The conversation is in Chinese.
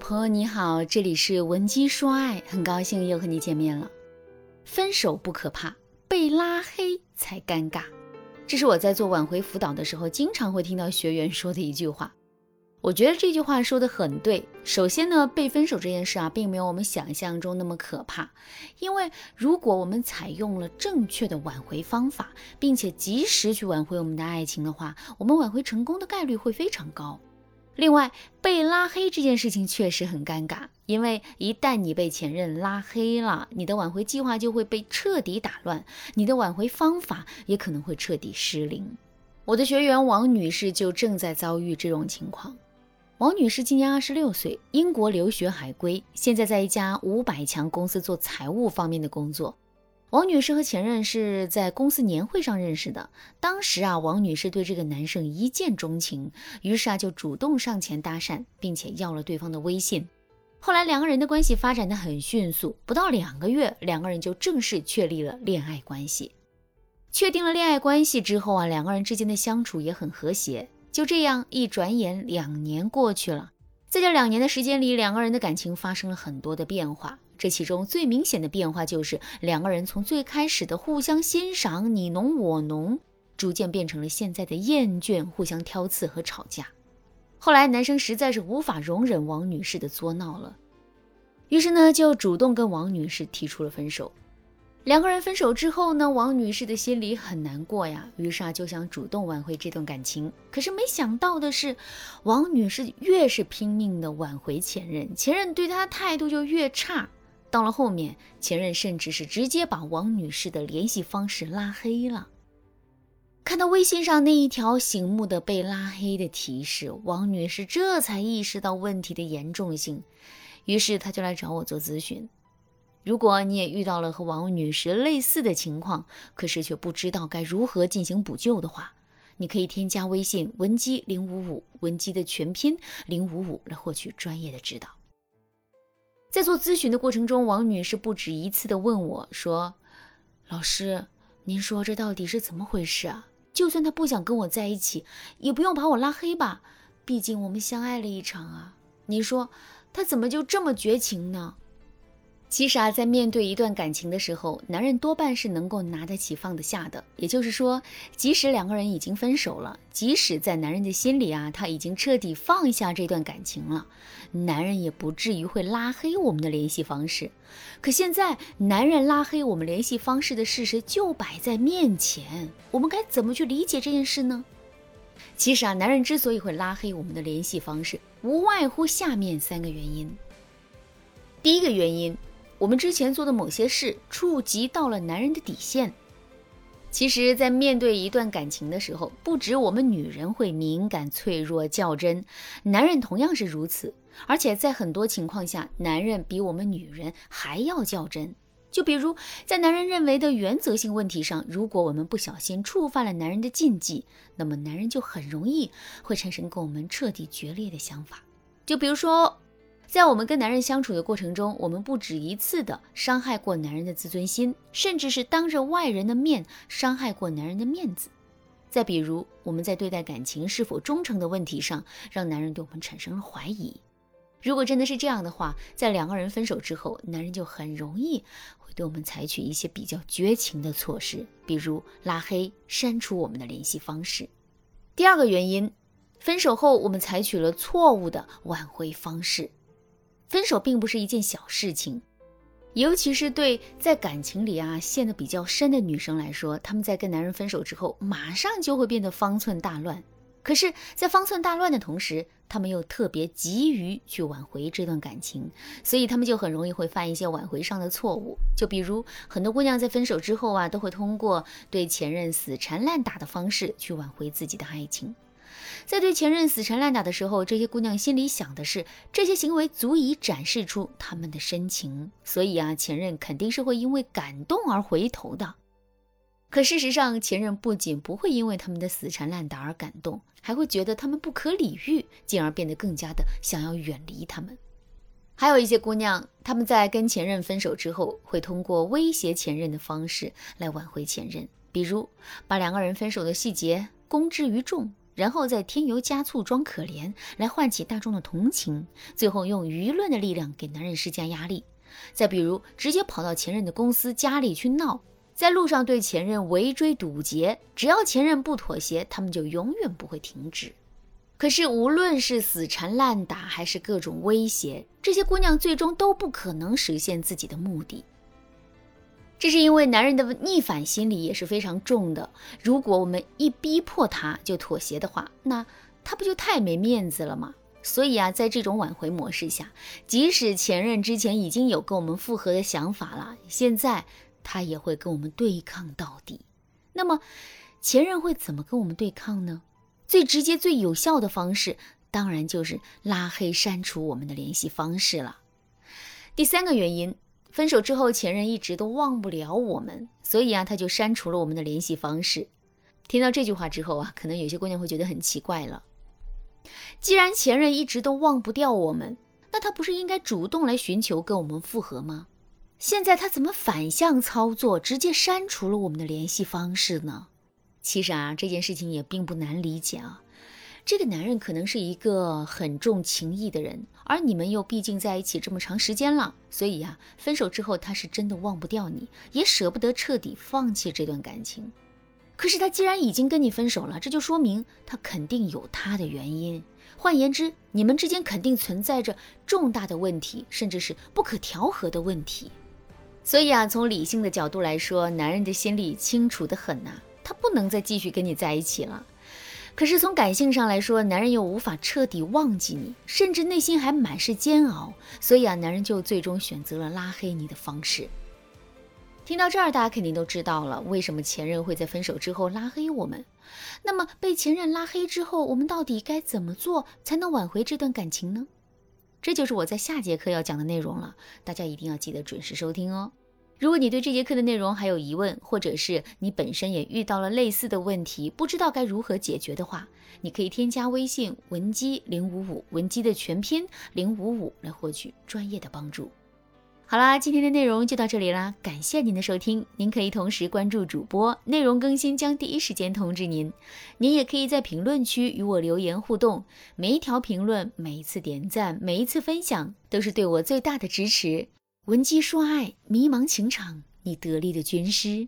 朋友你好，这里是文姬说爱，很高兴又和你见面了。分手不可怕，被拉黑才尴尬。这是我在做挽回辅导的时候，经常会听到学员说的一句话。我觉得这句话说的很对。首先呢，被分手这件事啊，并没有我们想象中那么可怕，因为如果我们采用了正确的挽回方法，并且及时去挽回我们的爱情的话，我们挽回成功的概率会非常高。另外，被拉黑这件事情确实很尴尬，因为一旦你被前任拉黑了，你的挽回计划就会被彻底打乱，你的挽回方法也可能会彻底失灵。我的学员王女士就正在遭遇这种情况。王女士今年二十六岁，英国留学海归，现在在一家五百强公司做财务方面的工作。王女士和前任是在公司年会上认识的。当时啊，王女士对这个男生一见钟情，于是啊就主动上前搭讪，并且要了对方的微信。后来两个人的关系发展的很迅速，不到两个月，两个人就正式确立了恋爱关系。确定了恋爱关系之后啊，两个人之间的相处也很和谐。就这样，一转眼两年过去了。在这两年的时间里，两个人的感情发生了很多的变化。这其中最明显的变化就是，两个人从最开始的互相欣赏、你侬我侬，逐渐变成了现在的厌倦、互相挑刺和吵架。后来，男生实在是无法容忍王女士的作闹了，于是呢，就主动跟王女士提出了分手。两个人分手之后呢，王女士的心里很难过呀，于是啊就想主动挽回这段感情。可是没想到的是，王女士越是拼命的挽回前任，前任对她态度就越差。到了后面，前任甚至是直接把王女士的联系方式拉黑了。看到微信上那一条醒目的被拉黑的提示，王女士这才意识到问题的严重性，于是她就来找我做咨询。如果你也遇到了和王女士类似的情况，可是却不知道该如何进行补救的话，你可以添加微信文姬零五五，文姬的全拼零五五来获取专业的指导。在做咨询的过程中，王女士不止一次的问我说：“老师，您说这到底是怎么回事啊？就算他不想跟我在一起，也不用把我拉黑吧？毕竟我们相爱了一场啊！您说他怎么就这么绝情呢？”其实啊，在面对一段感情的时候，男人多半是能够拿得起放得下的。也就是说，即使两个人已经分手了，即使在男人的心里啊，他已经彻底放下这段感情了，男人也不至于会拉黑我们的联系方式。可现在，男人拉黑我们联系方式的事实就摆在面前，我们该怎么去理解这件事呢？其实啊，男人之所以会拉黑我们的联系方式，无外乎下面三个原因。第一个原因。我们之前做的某些事触及到了男人的底线。其实，在面对一段感情的时候，不止我们女人会敏感、脆弱、较真，男人同样是如此。而且，在很多情况下，男人比我们女人还要较真。就比如，在男人认为的原则性问题上，如果我们不小心触犯了男人的禁忌，那么男人就很容易会产生跟我们彻底决裂的想法。就比如说。在我们跟男人相处的过程中，我们不止一次的伤害过男人的自尊心，甚至是当着外人的面伤害过男人的面子。再比如，我们在对待感情是否忠诚的问题上，让男人对我们产生了怀疑。如果真的是这样的话，在两个人分手之后，男人就很容易会对我们采取一些比较绝情的措施，比如拉黑、删除我们的联系方式。第二个原因，分手后我们采取了错误的挽回方式。分手并不是一件小事情，尤其是对在感情里啊陷得比较深的女生来说，她们在跟男人分手之后，马上就会变得方寸大乱。可是，在方寸大乱的同时，她们又特别急于去挽回这段感情，所以她们就很容易会犯一些挽回上的错误。就比如，很多姑娘在分手之后啊，都会通过对前任死缠烂打的方式去挽回自己的爱情。在对前任死缠烂打的时候，这些姑娘心里想的是，这些行为足以展示出他们的深情，所以啊，前任肯定是会因为感动而回头的。可事实上，前任不仅不会因为他们的死缠烂打而感动，还会觉得他们不可理喻，进而变得更加的想要远离他们。还有一些姑娘，他们在跟前任分手之后，会通过威胁前任的方式来挽回前任，比如把两个人分手的细节公之于众。然后再添油加醋装可怜，来唤起大众的同情，最后用舆论的力量给男人施加压力。再比如，直接跑到前任的公司、家里去闹，在路上对前任围追堵截，只要前任不妥协，他们就永远不会停止。可是，无论是死缠烂打，还是各种威胁，这些姑娘最终都不可能实现自己的目的。这是因为男人的逆反心理也是非常重的。如果我们一逼迫他就妥协的话，那他不就太没面子了吗？所以啊，在这种挽回模式下，即使前任之前已经有跟我们复合的想法了，现在他也会跟我们对抗到底。那么，前任会怎么跟我们对抗呢？最直接、最有效的方式，当然就是拉黑、删除我们的联系方式了。第三个原因，分手之后，前任一直都忘不了我们，所以啊，他就删除了我们的联系方式。听到这句话之后啊，可能有些姑娘会觉得很奇怪了。既然前任一直都忘不掉我们，那他不是应该主动来寻求跟我们复合吗？现在他怎么反向操作，直接删除了我们的联系方式呢？其实啊，这件事情也并不难理解啊。这个男人可能是一个很重情义的人，而你们又毕竟在一起这么长时间了，所以呀，分手之后他是真的忘不掉你，也舍不得彻底放弃这段感情。可是他既然已经跟你分手了，这就说明他肯定有他的原因。换言之，你们之间肯定存在着重大的问题，甚至是不可调和的问题。所以啊，从理性的角度来说，男人的心里清楚的很呐。他不能再继续跟你在一起了，可是从感性上来说，男人又无法彻底忘记你，甚至内心还满是煎熬，所以啊，男人就最终选择了拉黑你的方式。听到这儿，大家肯定都知道了，为什么前任会在分手之后拉黑我们？那么被前任拉黑之后，我们到底该怎么做才能挽回这段感情呢？这就是我在下节课要讲的内容了，大家一定要记得准时收听哦。如果你对这节课的内容还有疑问，或者是你本身也遇到了类似的问题，不知道该如何解决的话，你可以添加微信文姬零五五，文姬的全拼零五五来获取专业的帮助。好啦，今天的内容就到这里啦，感谢您的收听。您可以同时关注主播，内容更新将第一时间通知您。您也可以在评论区与我留言互动，每一条评论、每一次点赞、每一次分享，都是对我最大的支持。闻鸡说爱，迷茫情场，你得力的军师。